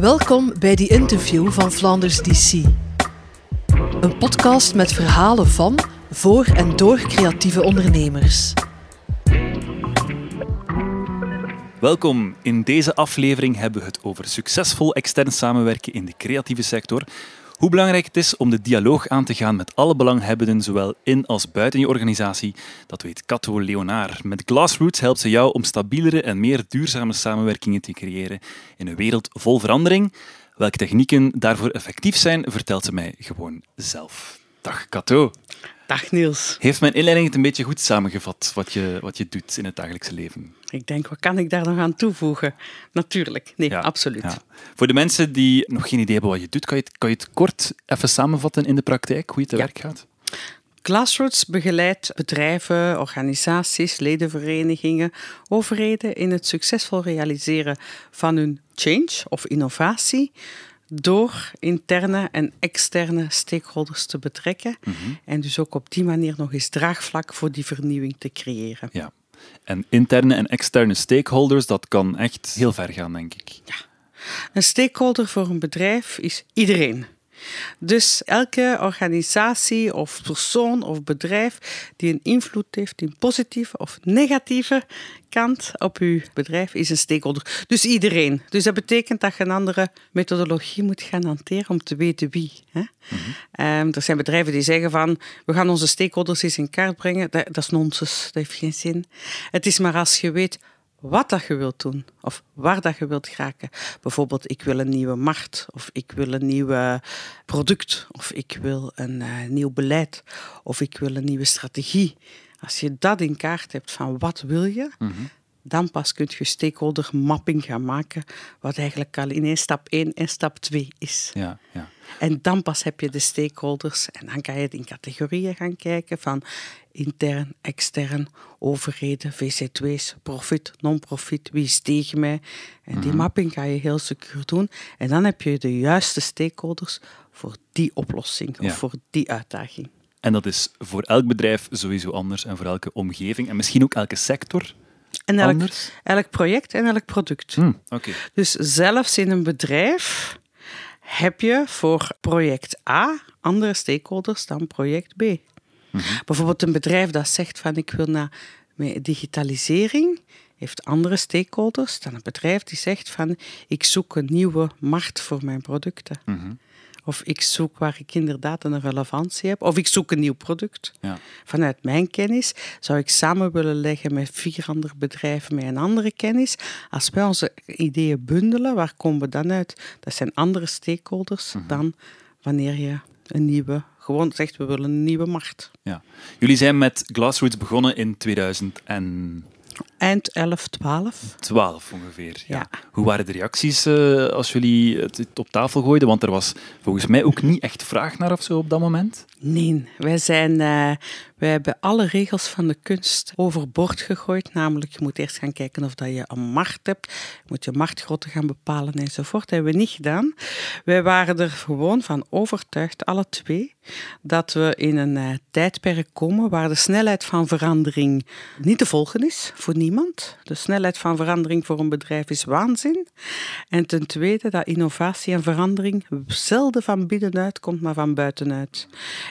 Welkom bij die interview van Flanders DC. Een podcast met verhalen van, voor en door creatieve ondernemers. Welkom. In deze aflevering hebben we het over succesvol extern samenwerken in de creatieve sector. Hoe belangrijk het is om de dialoog aan te gaan met alle belanghebbenden, zowel in als buiten je organisatie, dat weet Cato Leonaar. Met Glassroots helpt ze jou om stabielere en meer duurzame samenwerkingen te creëren in een wereld vol verandering. Welke technieken daarvoor effectief zijn, vertelt ze mij gewoon zelf. Dag Cato. Dag Niels. Heeft mijn inleiding het een beetje goed samengevat wat je, wat je doet in het dagelijkse leven? Ik denk, wat kan ik daar nog aan toevoegen? Natuurlijk, nee, Ja, absoluut. ja. Voor de mensen die nog geen idee hebben wat je doet, kan je het, kan je het kort even samenvatten in de praktijk, hoe je te Ja. werk gaat? Glassroots begeleidt bedrijven, organisaties, ledenverenigingen, overheden in het succesvol realiseren van hun change of innovatie door interne en externe stakeholders te betrekken en dus ook op die manier nog eens draagvlak voor die vernieuwing te creëren. Ja. En interne en externe stakeholders, dat kan echt heel ver gaan, denk ik. Een stakeholder voor een bedrijf is iedereen. Dus elke organisatie of persoon of bedrijf die een invloed heeft in positieve of negatieve kant op uw bedrijf is een stakeholder. Dus iedereen. Dus dat betekent dat je een andere methodologie moet gaan hanteren om te weten wie. Hè? Ehm, er zijn bedrijven die zeggen van we gaan onze stakeholders eens in kaart brengen. Dat, dat is nonsens, dat heeft geen zin. Het is maar als je weet wat dat je wilt doen of waar dat je wilt geraken. Bijvoorbeeld, ik wil een nieuwe markt of ik wil een nieuw product of ik wil een eh, nieuw beleid of ik wil een nieuwe strategie. Als je dat in kaart hebt van wat wil je, dan pas kun je stakeholder mapping gaan maken, wat eigenlijk al in stap 1 en stap 2 is. Ja, ja. En dan pas heb je de stakeholders en dan kan je in categorieën gaan kijken van intern, extern, overheden, VC2's, profit, non-profit, wie is tegen mij. En die mapping ga je heel secuur doen. En dan heb je de juiste stakeholders voor die oplossing Ja. of voor die uitdaging. En dat is voor elk bedrijf sowieso anders en voor elke omgeving en misschien ook elke sector En elk, anders. elk project en elk product. Hm, Oké. Dus zelfs in een bedrijf heb je voor project A andere stakeholders dan project B. Bijvoorbeeld een bedrijf dat zegt van ik wil naar digitalisering, heeft andere stakeholders dan een bedrijf die zegt van ik zoek een nieuwe markt voor mijn producten. Of ik zoek waar ik inderdaad een relevantie heb. Of ik zoek een nieuw product. Ja. Vanuit mijn kennis zou ik samen willen leggen met vier andere bedrijven met een andere kennis. Als wij onze ideeën bundelen, waar komen we dan uit? Dat zijn andere stakeholders dan wanneer je een nieuwe, gewoon zegt we willen een nieuwe markt. Ja. Jullie zijn met Glassroots begonnen in 2012 Eind 11, 12. ongeveer. Ja. Ja. Hoe waren de reacties eh, als jullie het het op tafel gooiden? Want er was volgens mij ook niet echt vraag naar of zo op dat moment. Nee, wij, zijn, eh, wij hebben alle regels van de kunst overboord gegooid. Namelijk, je moet eerst gaan kijken of dat je een macht hebt. Je moet je machtgrootte gaan bepalen enzovoort. Dat hebben we niet gedaan. Wij waren er gewoon van overtuigd, alle twee, dat we in een eh, tijdperk komen waar de snelheid van verandering niet te volgen is voor niemand. De snelheid van verandering voor een bedrijf is waanzin. En ten tweede dat innovatie en verandering zelden van binnenuit komt, maar van buitenuit.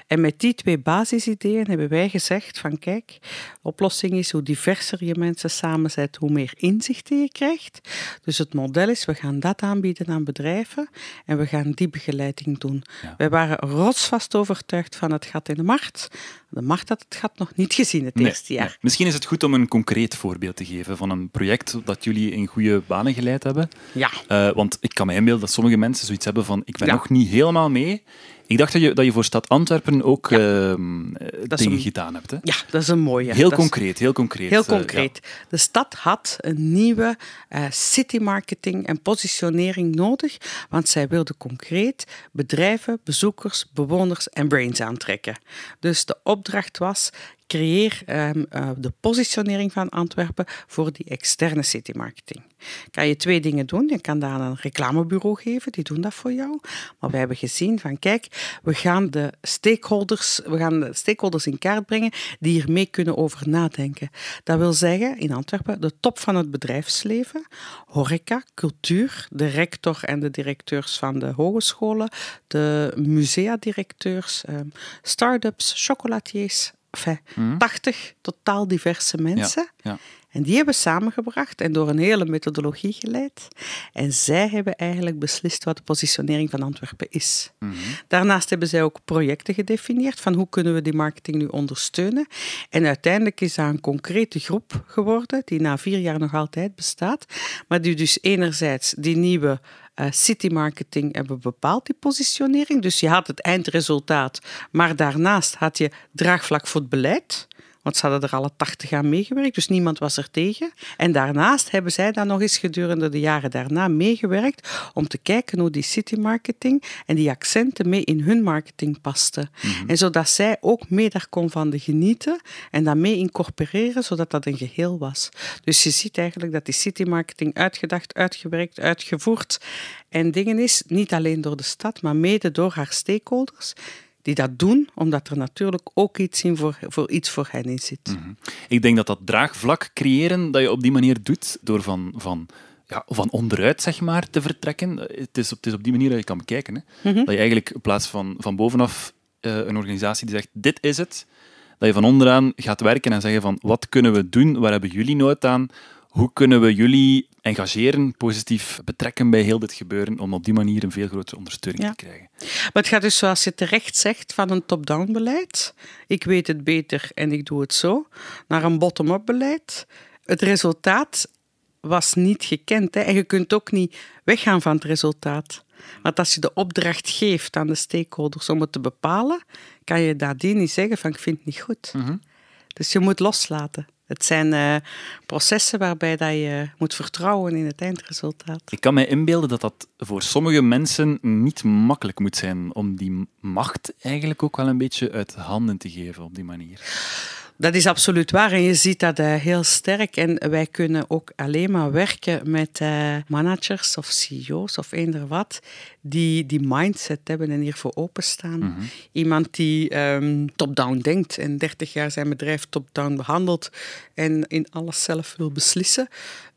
En met die twee basisideeën hebben wij gezegd van kijk, de oplossing is hoe diverser je mensen samenzet, hoe meer inzichten je krijgt. Dus het model is, we gaan dat aanbieden aan bedrijven en we gaan die begeleiding doen. Ja. Wij waren rotsvast overtuigd van het gat in de markt. De markt had het gat nog niet gezien het Nee, eerste jaar. nee. Misschien is het goed om een concreet voorbeeld te geven van een project dat jullie in goede banen geleid hebben. Ja. Eh, want ik kan me inbeelden dat sommige mensen zoiets hebben van ik ben Ja. nog niet helemaal mee. Ik dacht dat je, dat je voor Stad Antwerpen ook ehm, eh, dingen een- gedaan hebt. Hè? Ja, dat is een mooie. Heel concreet, heel concreet. Heel eh, concreet. De stad had een nieuwe eh, city marketing en positionering nodig, want zij wilde concreet bedrijven, bezoekers, bewoners en brains aantrekken. Dus de opdracht was, creëer ehm, eh, de positionering van Antwerpen voor die externe city marketing. Kan je twee dingen doen. Je kan dat aan een reclamebureau geven, die doen dat voor jou. Maar we hebben gezien van kijk, we gaan de stakeholders, we gaan de stakeholders in kaart brengen die hier mee kunnen over nadenken. Dat wil zeggen, in Antwerpen, de top van het bedrijfsleven, horeca, cultuur, de rector en de directeurs van de hogescholen, de musea-directeurs, um, start-ups, chocolatiers, enfin, 80 mhm. totaal diverse mensen. Ja, En die hebben samengebracht en door een hele methodologie geleid. En zij hebben eigenlijk beslist wat de positionering van Antwerpen is. Mhm. Daarnaast hebben zij ook projecten gedefinieerd van hoe kunnen we die marketing nu ondersteunen. En uiteindelijk is dat een concrete groep geworden die na vier jaar nog altijd bestaat. Maar die dus enerzijds die nieuwe uh, city marketing hebben bepaald, die positionering. Dus je had het eindresultaat, maar daarnaast had je draagvlak voor het beleid. Want ze hadden er alle 80 aan meegewerkt, dus niemand was er tegen. En daarnaast hebben zij dan nog eens gedurende de jaren daarna meegewerkt om te kijken hoe die city marketing en die accenten mee in hun marketing pasten. Mhm. En zodat zij ook mee daar kon van de genieten en dat mee incorporeren, zodat dat een geheel was. Dus je ziet eigenlijk dat die city marketing uitgedacht, uitgewerkt, uitgevoerd en dingen is, niet alleen door de stad, maar mede door haar stakeholders die dat doen, omdat er natuurlijk ook iets, in voor, voor, iets voor hen in zit. Mhm. Ik denk dat dat draagvlak creëren, dat je op die manier doet, door van, van, ja, van onderuit zeg maar, te vertrekken. Het is, op, het is op die manier dat je kan bekijken. Hè. Mhm. Dat je eigenlijk in plaats van, van bovenaf uh, een organisatie die zegt, dit is het, dat je van onderaan gaat werken en zeggen van, wat kunnen we doen, waar hebben jullie nood aan, hoe kunnen we jullie engageren, positief betrekken bij heel dit gebeuren, om op die manier een veel grotere ondersteuning te krijgen? Maar het gaat dus, zoals je terecht zegt, van een top-down beleid. Ik weet het beter en ik doe het zo, naar een bottom-up beleid. Het resultaat was niet gekend. Hè? En je kunt ook niet weggaan van het resultaat. Want als je de opdracht geeft aan de stakeholders om het te bepalen, kan je nadien niet zeggen van ik vind het niet goed. Mhm. Dus je moet loslaten. Het zijn uh, processen waarbij dat je moet vertrouwen in het eindresultaat. Ik kan mij inbeelden dat dat voor sommige mensen niet makkelijk moet zijn om die macht eigenlijk ook wel een beetje uit handen te geven op die manier. Dat is absoluut waar en je ziet dat uh, heel sterk. En wij kunnen ook alleen maar werken met uh, managers of CEO's of eender wat, die die mindset hebben en hiervoor openstaan. Mm Iemand die um, top-down denkt en 30 jaar zijn bedrijf top-down behandelt en in alles zelf wil beslissen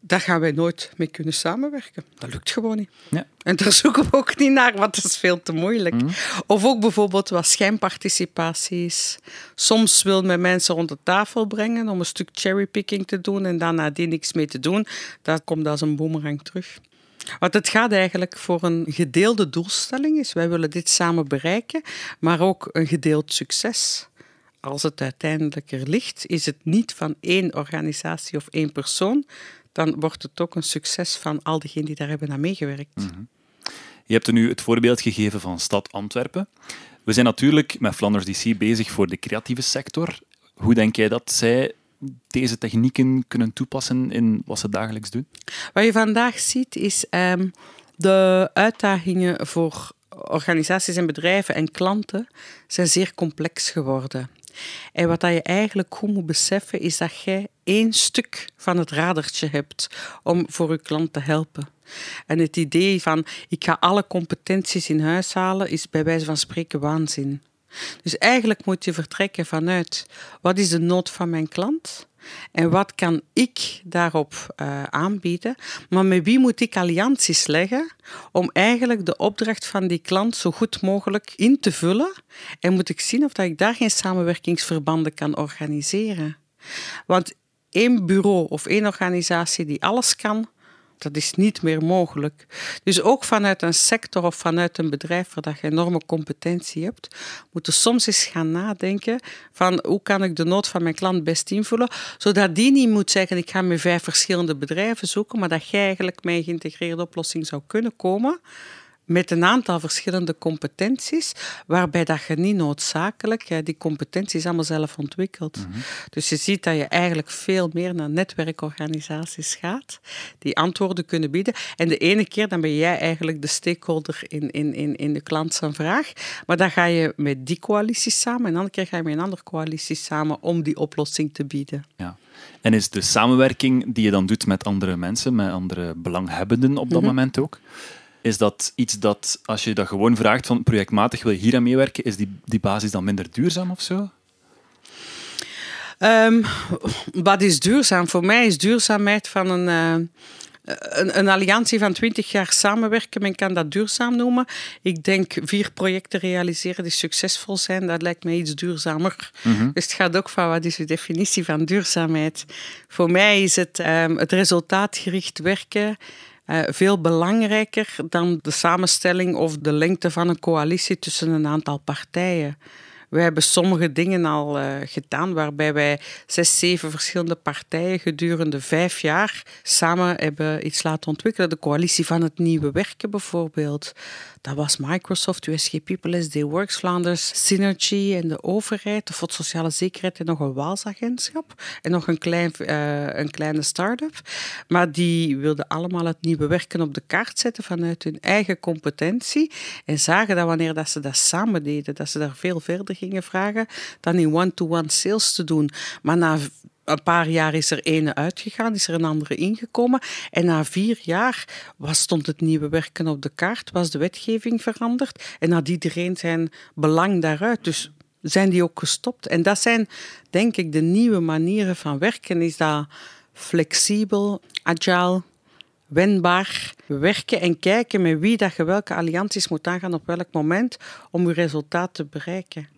daar gaan wij nooit mee kunnen samenwerken. Dat lukt gewoon niet. Ja. En daar zoeken we ook niet naar, want dat is veel te moeilijk. Mhm. Of ook bijvoorbeeld wat schijnparticipaties. Soms wil men mensen rond de tafel brengen om een stuk cherrypicking te doen en dan nadien niks mee te doen. Dat komt als een boemerang terug. Want het gaat eigenlijk voor een gedeelde doelstelling is. Wij willen dit samen bereiken, maar ook een gedeeld succes als het uiteindelijk er ligt, is het niet van één organisatie of één persoon, dan wordt het ook een succes van al diegenen die daar hebben aan meegewerkt. Mhm. Je hebt er nu het voorbeeld gegeven van stad Antwerpen. We zijn natuurlijk met Flanders DC bezig voor de creatieve sector. Hoe denk jij dat zij deze technieken kunnen toepassen in wat ze dagelijks doen? Wat je vandaag ziet is um, de uitdagingen voor organisaties en bedrijven en klanten zijn zeer complex geworden. En wat je eigenlijk goed moet beseffen, is dat jij één stuk van het radertje hebt om voor je klant te helpen. En het idee van ik ga alle competenties in huis halen, is bij wijze van spreken waanzin. Dus eigenlijk moet je vertrekken vanuit wat is de nood van mijn klant? En wat kan ik daarop uh, aanbieden? Maar met wie moet ik allianties leggen om eigenlijk de opdracht van die klant zo goed mogelijk in te vullen? En moet ik zien of dat ik daar geen samenwerkingsverbanden kan organiseren? Want één bureau of één organisatie die alles kan, dat is niet meer mogelijk. Dus ook vanuit een sector of vanuit een bedrijf waar je enorme competentie hebt, moeten soms eens gaan nadenken van hoe kan ik de nood van mijn klant best invullen, zodat die niet moet zeggen ik ga met vijf verschillende bedrijven zoeken, maar dat jij eigenlijk een geïntegreerde oplossing zou kunnen komen met een aantal verschillende competenties, waarbij dat je niet noodzakelijk die competenties allemaal zelf ontwikkelt. Mhm. Dus je ziet dat je eigenlijk veel meer naar netwerkorganisaties gaat, die antwoorden kunnen bieden. En de ene keer dan ben jij eigenlijk de stakeholder in, in, in, in de klant zijn vraag, maar dan ga je met die coalitie samen, en de andere keer ga je met een andere coalitie samen om die oplossing te bieden. Ja. En is de samenwerking die je dan doet met andere mensen, met andere belanghebbenden op dat mhm. moment ook, is dat iets dat, als je dat gewoon vraagt van projectmatig wil je hier aan meewerken, is die, die basis dan minder duurzaam of zo? Um, wat is duurzaam? Voor mij is duurzaamheid van een, uh, een, een, alliantie van twintig jaar samenwerken. Men kan dat duurzaam noemen. Ik denk vier projecten realiseren die succesvol zijn, dat lijkt mij iets duurzamer. Mhm. Dus het gaat ook van wat is de definitie van duurzaamheid? Voor mij is het um, het resultaatgericht werken uh, veel belangrijker dan de samenstelling of de lengte van een coalitie tussen een aantal partijen. We hebben sommige dingen al uh, gedaan waarbij wij zes, zeven verschillende partijen gedurende vijf jaar samen hebben iets laten ontwikkelen. De coalitie van het nieuwe werken bijvoorbeeld. Dat was Microsoft, USG People, SD Works, Vlaanders, Synergy en de overheid, de Fonds Sociale Zekerheid en nog een Waalsagentschap en nog een, klein, uh, een kleine start-up. Maar die wilden allemaal het nieuwe werken op de kaart zetten vanuit hun eigen competentie en zagen dat wanneer dat ze dat samen deden, dat ze daar veel verder gingen vragen dan in one-to-one sales te doen. Maar na een paar jaar is er ene uitgegaan, is er een andere ingekomen. En na vier jaar was, stond het nieuwe werken op de kaart, was de wetgeving veranderd en had iedereen zijn belang daaruit. Dus zijn die ook gestopt. En dat zijn, denk ik, de nieuwe manieren van werken. Is dat flexibel, agile, wendbaar werken en kijken met wie dat je welke allianties moet aangaan op welk moment om je resultaat te bereiken.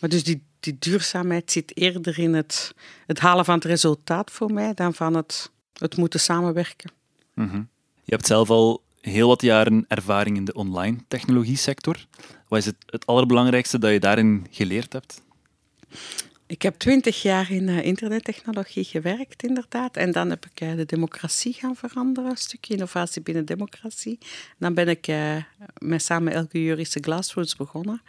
Maar dus die, die duurzaamheid zit eerder in het, het halen van het resultaat voor mij dan van het, het moeten samenwerken. Mhm. Je hebt zelf al heel wat jaren ervaring in de online technologie sector. Wat is het, het allerbelangrijkste dat je daarin geleerd hebt? Ik heb twintig jaar in uh, internettechnologie gewerkt, inderdaad. En dan heb ik uh, de democratie gaan veranderen, een stukje innovatie binnen democratie. dan ben ik uh, met samen Elke Jurische Glassroots begonnen.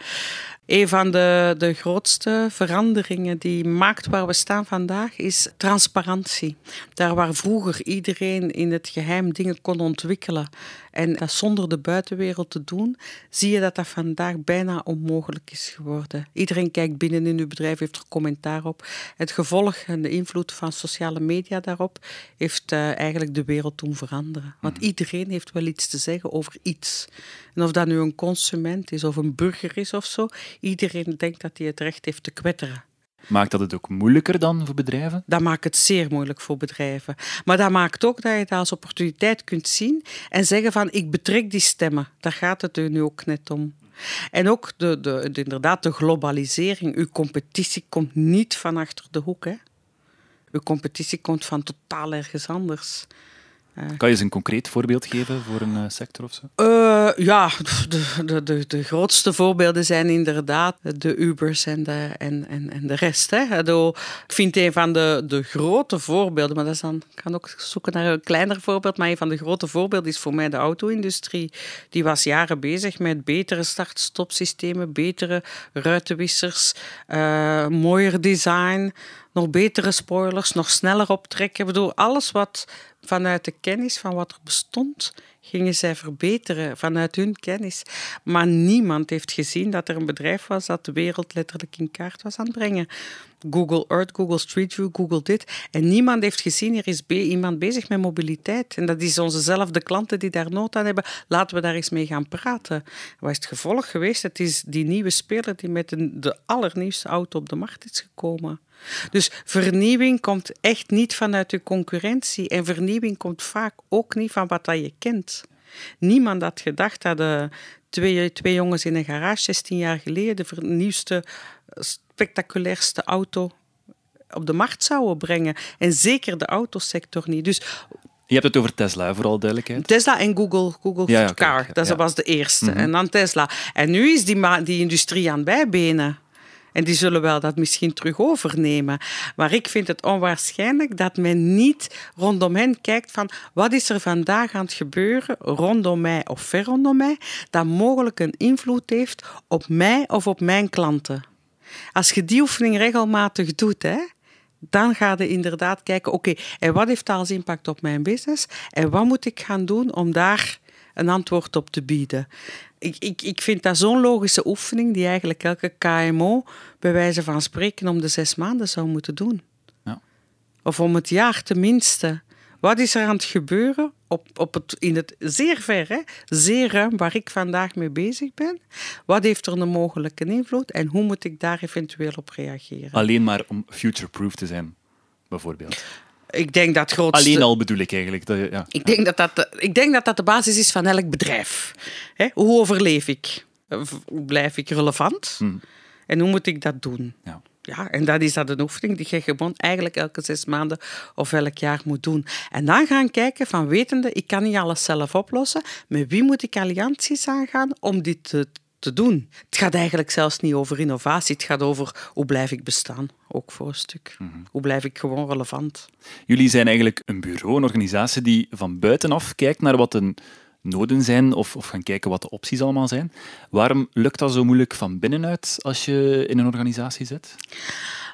Een van de, de grootste veranderingen die maakt waar we staan vandaag is transparantie. Daar waar vroeger iedereen in het geheim dingen kon ontwikkelen en dat zonder de buitenwereld te doen, zie je dat dat vandaag bijna onmogelijk is geworden. Iedereen kijkt binnen in uw bedrijf, heeft er commentaar op. Het gevolg en de invloed van sociale media daarop heeft uh, eigenlijk de wereld doen veranderen. Want hmm. iedereen heeft wel iets te zeggen over iets. En of dat nu een consument is of een burger is of zo, iedereen denkt dat hij het recht heeft te kwetteren. Maakt dat het ook moeilijker dan voor bedrijven? Dat maakt het zeer moeilijk voor bedrijven. Maar dat maakt ook dat je dat als opportuniteit kunt zien en zeggen van ik betrek die stemmen. Daar gaat het er nu ook net om. En ook de, de, de, inderdaad de globalisering. Uw competitie komt niet van achter de hoek. Hè. Uw competitie komt van totaal ergens anders. Eh. Kan je eens een concreet voorbeeld geven voor een eh, sector of zo? Uh, ja, de, de, de, de, grootste voorbeelden zijn inderdaad de Ubers en de, en, en, en de rest. Hè. Ik vind een van de, de grote voorbeelden, maar dat is dan, ik kan ook zoeken naar een kleiner voorbeeld, maar een van de grote voorbeelden is voor mij de auto-industrie. Die was jaren bezig met betere start-stop-systemen, betere ruitenwissers, uh, mooier design, nog betere spoilers, nog sneller optrekken. Ik bedoel, alles wat vanuit de kennis van wat er bestond, gingen zij verbeteren vanuit hun kennis. Maar niemand heeft gezien dat er een bedrijf was dat de wereld letterlijk in kaart was aan het brengen. Google Earth, Google Street View, Google dit. En niemand heeft gezien, er is iemand bezig met mobiliteit. En dat is onzezelfde klanten die daar nood aan hebben. Laten we daar eens mee gaan praten. Wat is het gevolg geweest? Het is die nieuwe speler die met de allernieuwste auto op de markt is gekomen. Dus vernieuwing komt echt niet vanuit je concurrentie. En vernieuwing komt vaak ook niet van wat dat je kent. Niemand had gedacht dat de twee, twee jongens in een garage 16 jaar geleden de vernieuwste, spectaculairste auto op de markt zouden brengen. En zeker de autosector niet. Dus je hebt het over Tesla, vooral duidelijkheid. Tesla en Google, Google Car, dat was de eerste. Mhm. En dan Tesla. En nu is die, die industrie aan bijbenen. En die zullen wel dat misschien terug overnemen. Maar ik vind het onwaarschijnlijk dat men niet rondom hen kijkt van wat is er vandaag aan het gebeuren rondom mij of ver rondom mij, dat mogelijk een invloed heeft op mij of op mijn klanten. Als je die oefening regelmatig doet, hè, dan ga je inderdaad kijken, oké, en wat heeft dat als impact op mijn business? En wat moet ik gaan doen om daar een antwoord op te bieden? Ik, ik, ik vind dat zo'n logische oefening die eigenlijk elke KMO bij wijze van spreken om de zes maanden zou moeten doen. Ja. Of om het jaar tenminste. Wat is er aan het gebeuren op, op het, in het zeer ver, hè, zeer ruim, waar ik vandaag mee bezig ben? Wat heeft er een mogelijke invloed en hoe moet ik daar eventueel op reageren? Alleen maar om future-proof te zijn, bijvoorbeeld. Ik denk dat grootste... Alleen al bedoel ik eigenlijk. Dat, ja. Ik denk dat dat, de, ik denk dat dat de basis is van elk bedrijf. Hè? Hoe overleef ik? Of Hoe blijf ik relevant? En hoe moet ik dat doen? Ja. Ja, en dat is dat een oefening die je gewoon eigenlijk elke zes maanden of elk jaar moet doen. En dan gaan kijken van wetende, ik kan niet alles zelf oplossen. Met wie moet ik allianties aangaan om dit te, te doen? Het gaat eigenlijk zelfs niet over innovatie. Het gaat over hoe blijf ik bestaan, ook voor een stuk. Hoe blijf ik gewoon relevant? Jullie zijn eigenlijk een bureau, een organisatie die van buitenaf kijkt naar wat de noden zijn of, of gaan kijken wat de opties allemaal zijn. Waarom lukt dat zo moeilijk van binnenuit als je in een organisatie zit?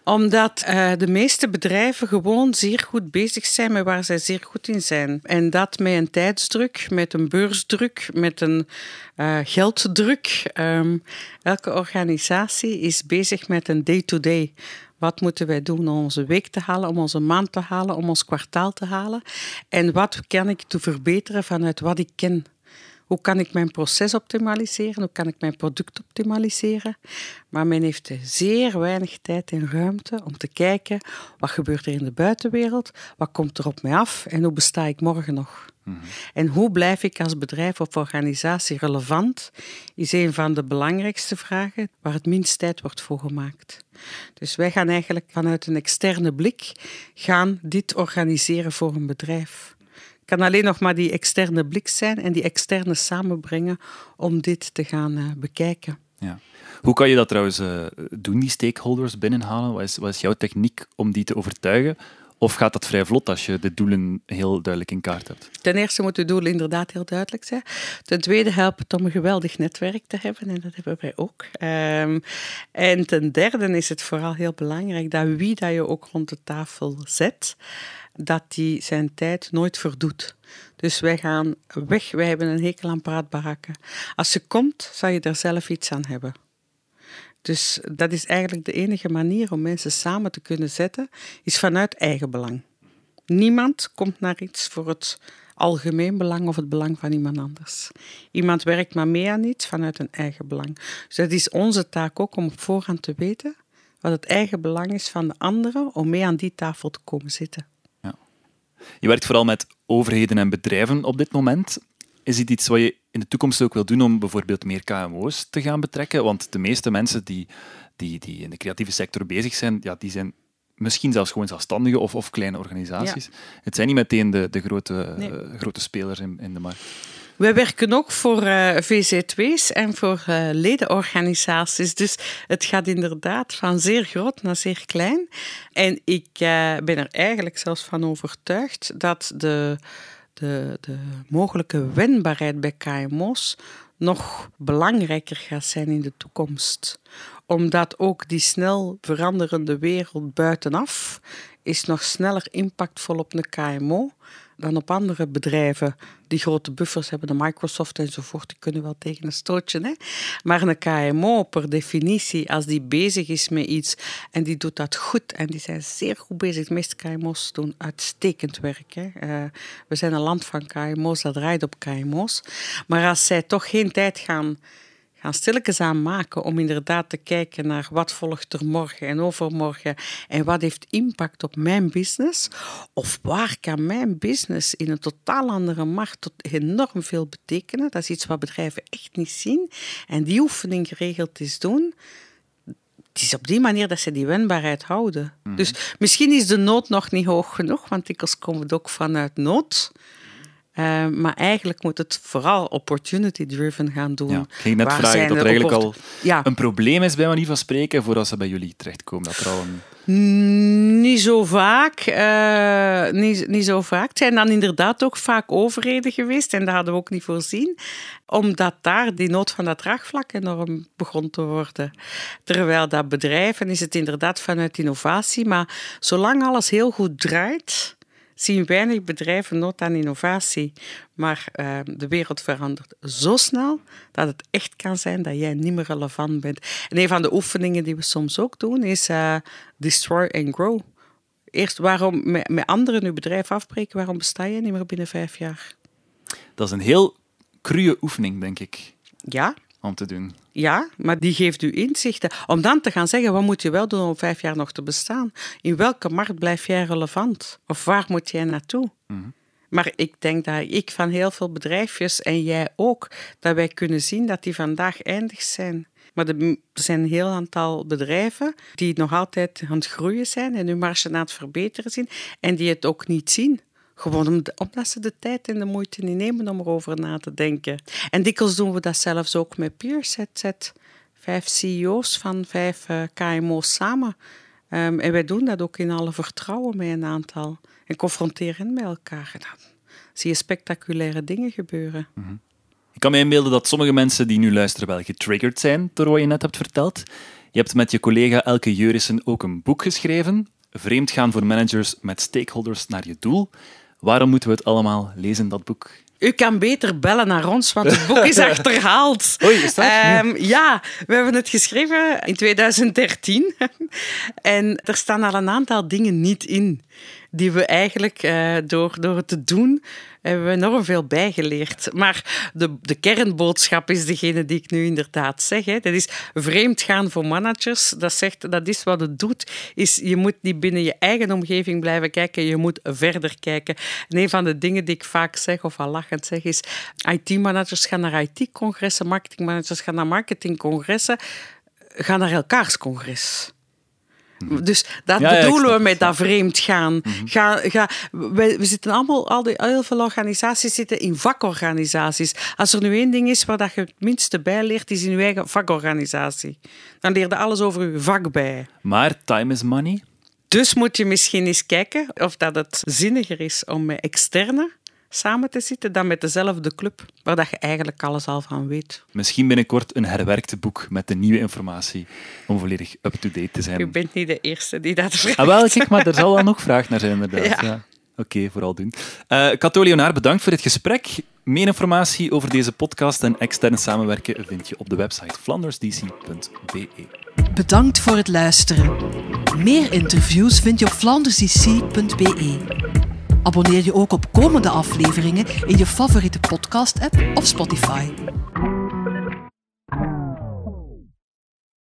Omdat eh, de meeste bedrijven gewoon zeer goed bezig zijn met waar zij zeer goed in zijn. En dat met een tijdsdruk, met een beursdruk, met een eh, gelddruk. Ehm, elke organisatie is bezig met een day-to-day. Wat moeten wij doen om onze week te halen, om onze maand te halen, om ons kwartaal te halen? En wat kan ik te verbeteren vanuit wat ik ken? Hoe kan ik mijn proces optimaliseren? Hoe kan ik mijn product optimaliseren? Maar men heeft zeer weinig tijd en ruimte om te kijken wat gebeurt er in de buitenwereld, wat komt er op mij af en hoe besta ik morgen nog? En hoe blijf ik als bedrijf of organisatie relevant, is een van de belangrijkste vragen waar het minst tijd wordt voor gemaakt. Dus wij gaan eigenlijk vanuit een externe blik gaan dit organiseren voor een bedrijf kan alleen nog maar die externe blik zijn en die externe samenbrengen om dit te gaan eh, bekijken. Ja. Hoe kan je dat trouwens eh, doen, die stakeholders binnenhalen? Wat is, wat is jouw techniek om die te overtuigen? Of gaat dat vrij vlot als je de doelen heel duidelijk in kaart hebt? Ten eerste moet uw doelen inderdaad heel duidelijk zijn. Ten tweede helpt het om een geweldig netwerk te hebben en dat hebben wij ook. Ehm, en ten derde is het vooral heel belangrijk dat wie dat je ook rond de tafel zet, dat die zijn tijd nooit verdoet. Dus wij gaan weg, wij hebben een hekel aan praatbarakken. Als je komt, zal je er zelf iets aan hebben. Dus dat is eigenlijk de enige manier om mensen samen te kunnen zetten, is vanuit eigen belang. Niemand komt naar iets voor het algemeen belang of het belang van iemand anders. Iemand werkt maar mee aan iets vanuit een eigen belang. Dus dat is onze taak ook om op voorhand te weten wat het eigen belang is van de anderen om mee aan die tafel te komen zitten. Je werkt vooral met overheden en bedrijven op dit moment. Is dit iets wat je in de toekomst ook wil doen om bijvoorbeeld meer KMO's te gaan betrekken? Want de meeste mensen die, die, die in de creatieve sector bezig zijn, ja, die zijn misschien zelfs gewoon zelfstandige of, of kleine organisaties. Het zijn niet meteen de, de grote, Nee. eh, grote spelers in, in de markt. Wij werken ook voor eh, VZ2's en voor eh, ledenorganisaties. Dus het gaat inderdaad van zeer groot naar zeer klein. En ik ben er eigenlijk zelfs van overtuigd dat de, de, de mogelijke wendbaarheid bij KMO's nog belangrijker gaat zijn in de toekomst. Omdat ook die snel veranderende wereld buitenaf is nog sneller impactvol op een KMO dan op andere bedrijven die grote buffers hebben, de Microsoft enzovoort, die kunnen wel tegen een stootje. Hè? Maar een KMO, per definitie, als die bezig is met iets en die doet dat goed en die zijn zeer goed bezig. De meeste KMO's doen uitstekend werk. Hè? Eh, we zijn een land van KMO's, dat draait op KMO's. Maar als zij toch geen tijd gaan gaan stilletjes aan maken om inderdaad te kijken naar wat volgt er morgen en overmorgen en wat heeft impact op mijn business of waar kan mijn business in een totaal andere markt tot enorm veel betekenen. Dat is iets wat bedrijven echt niet zien en die oefening geregeld is doen. Het is op die manier dat ze die wendbaarheid houden. Dus misschien is de nood nog niet hoog genoeg, want dikwijls komt het ook vanuit nood. Uh, maar eigenlijk moet het vooral opportunity-driven gaan doen. Ja, ik ging net Waar vragen dat er eigenlijk al Ja. een probleem is bij manier van spreken voordat ze bij jullie terechtkomen. Dat er al een... Mm, Niet zo vaak. eh, niet, niet zo vaak. Het zijn dan inderdaad ook vaak overheden geweest en dat hadden we ook niet voorzien. Omdat daar die nood van dat draagvlak enorm begon te worden. Terwijl dat bedrijven is het inderdaad vanuit innovatie. Maar zolang alles heel goed draait, zien weinig bedrijven nood aan innovatie. Maar eh, de wereld verandert zo snel dat het echt kan zijn dat jij niet meer relevant bent. En een van de oefeningen die we soms ook doen is eh, destroy and grow. Eerst waarom met, met anderen je bedrijf afbreken, waarom besta je niet meer binnen vijf jaar? Dat is een heel crue oefening, denk ik, Ja, om te doen. ja, maar die geeft u inzichten. Om dan te gaan zeggen, wat moet je wel doen om vijf jaar nog te bestaan? In welke markt blijf jij relevant? Of waar moet jij naartoe? Maar ik denk dat ik van heel veel bedrijfjes, en jij ook, dat wij kunnen zien dat die vandaag eindig zijn. Maar er zijn een heel aantal bedrijven die nog altijd aan het groeien zijn en hun marge aan het verbeteren zijn en die het ook niet zien. Gewoon om- omdat ze de tijd en de moeite niet nemen om erover na te denken. En dikwijls doen we dat zelfs ook met peers. Zet, zet vijf CEO's van vijf eh, KMO's samen. Ehm, en wij doen dat ook in alle vertrouwen met een aantal. En confronteren met elkaar. En dan zie je spectaculaire dingen gebeuren. Ik kan me inbeelden dat sommige mensen die nu luisteren wel getriggerd zijn door wat je net hebt verteld. Je hebt met je collega Elke Jurissen ook een boek geschreven, Vreemdgaan voor managers met stakeholders naar je doel. Waarom moeten we het allemaal lezen, dat boek? U kan beter bellen naar ons, want het boek is achterhaald. Oei, is dat? Ehm, ja, we hebben het geschreven in 2013. en er staan al een aantal dingen niet in. Die we eigenlijk eh, door, door het te doen, hebben we enorm veel bijgeleerd. Maar de, de kernboodschap is degene die ik nu inderdaad zeg. Hè. Dat is vreemd gaan voor managers. Dat, zegt, dat is wat het doet. Is, je moet niet binnen je eigen omgeving blijven kijken. Je moet verder kijken. En een van de dingen die ik vaak zeg, of al lachend zeg, is IT-managers gaan naar IT-congressen, marketingmanagers gaan naar marketingcongressen, gaan naar elkaars congres. Dus dat Ja, bedoelen we met dat vreemd gaan. Ga, ga, we, we zitten allemaal, al die, heel veel organisaties zitten in vakorganisaties. Als er nu één ding is waar dat je het minste bij leert, is in je eigen vakorganisatie. Dan leer je alles over je vak bij. Maar time is money. Dus moet je misschien eens kijken of dat het zinniger is om met externe samen te zitten dan met dezelfde club, waar dat je eigenlijk alles al van weet. Misschien binnenkort een herwerkte boek met de nieuwe informatie om volledig up-to-date te U zijn. bent niet de eerste die dat vraagt. Ah, wel, kijk, maar er zal wel nog vraag naar zijn, inderdaad. Ja. Ja. Oké, vooral doen. Eh Cato Leonard, bedankt voor dit gesprek. Meer informatie over deze podcast en extern samenwerken vind je op de website flandersdc.be. Bedankt voor het luisteren. Meer interviews vind je op flandersdc.be. Abonneer je ook op komende afleveringen in je favoriete podcast-app of Spotify.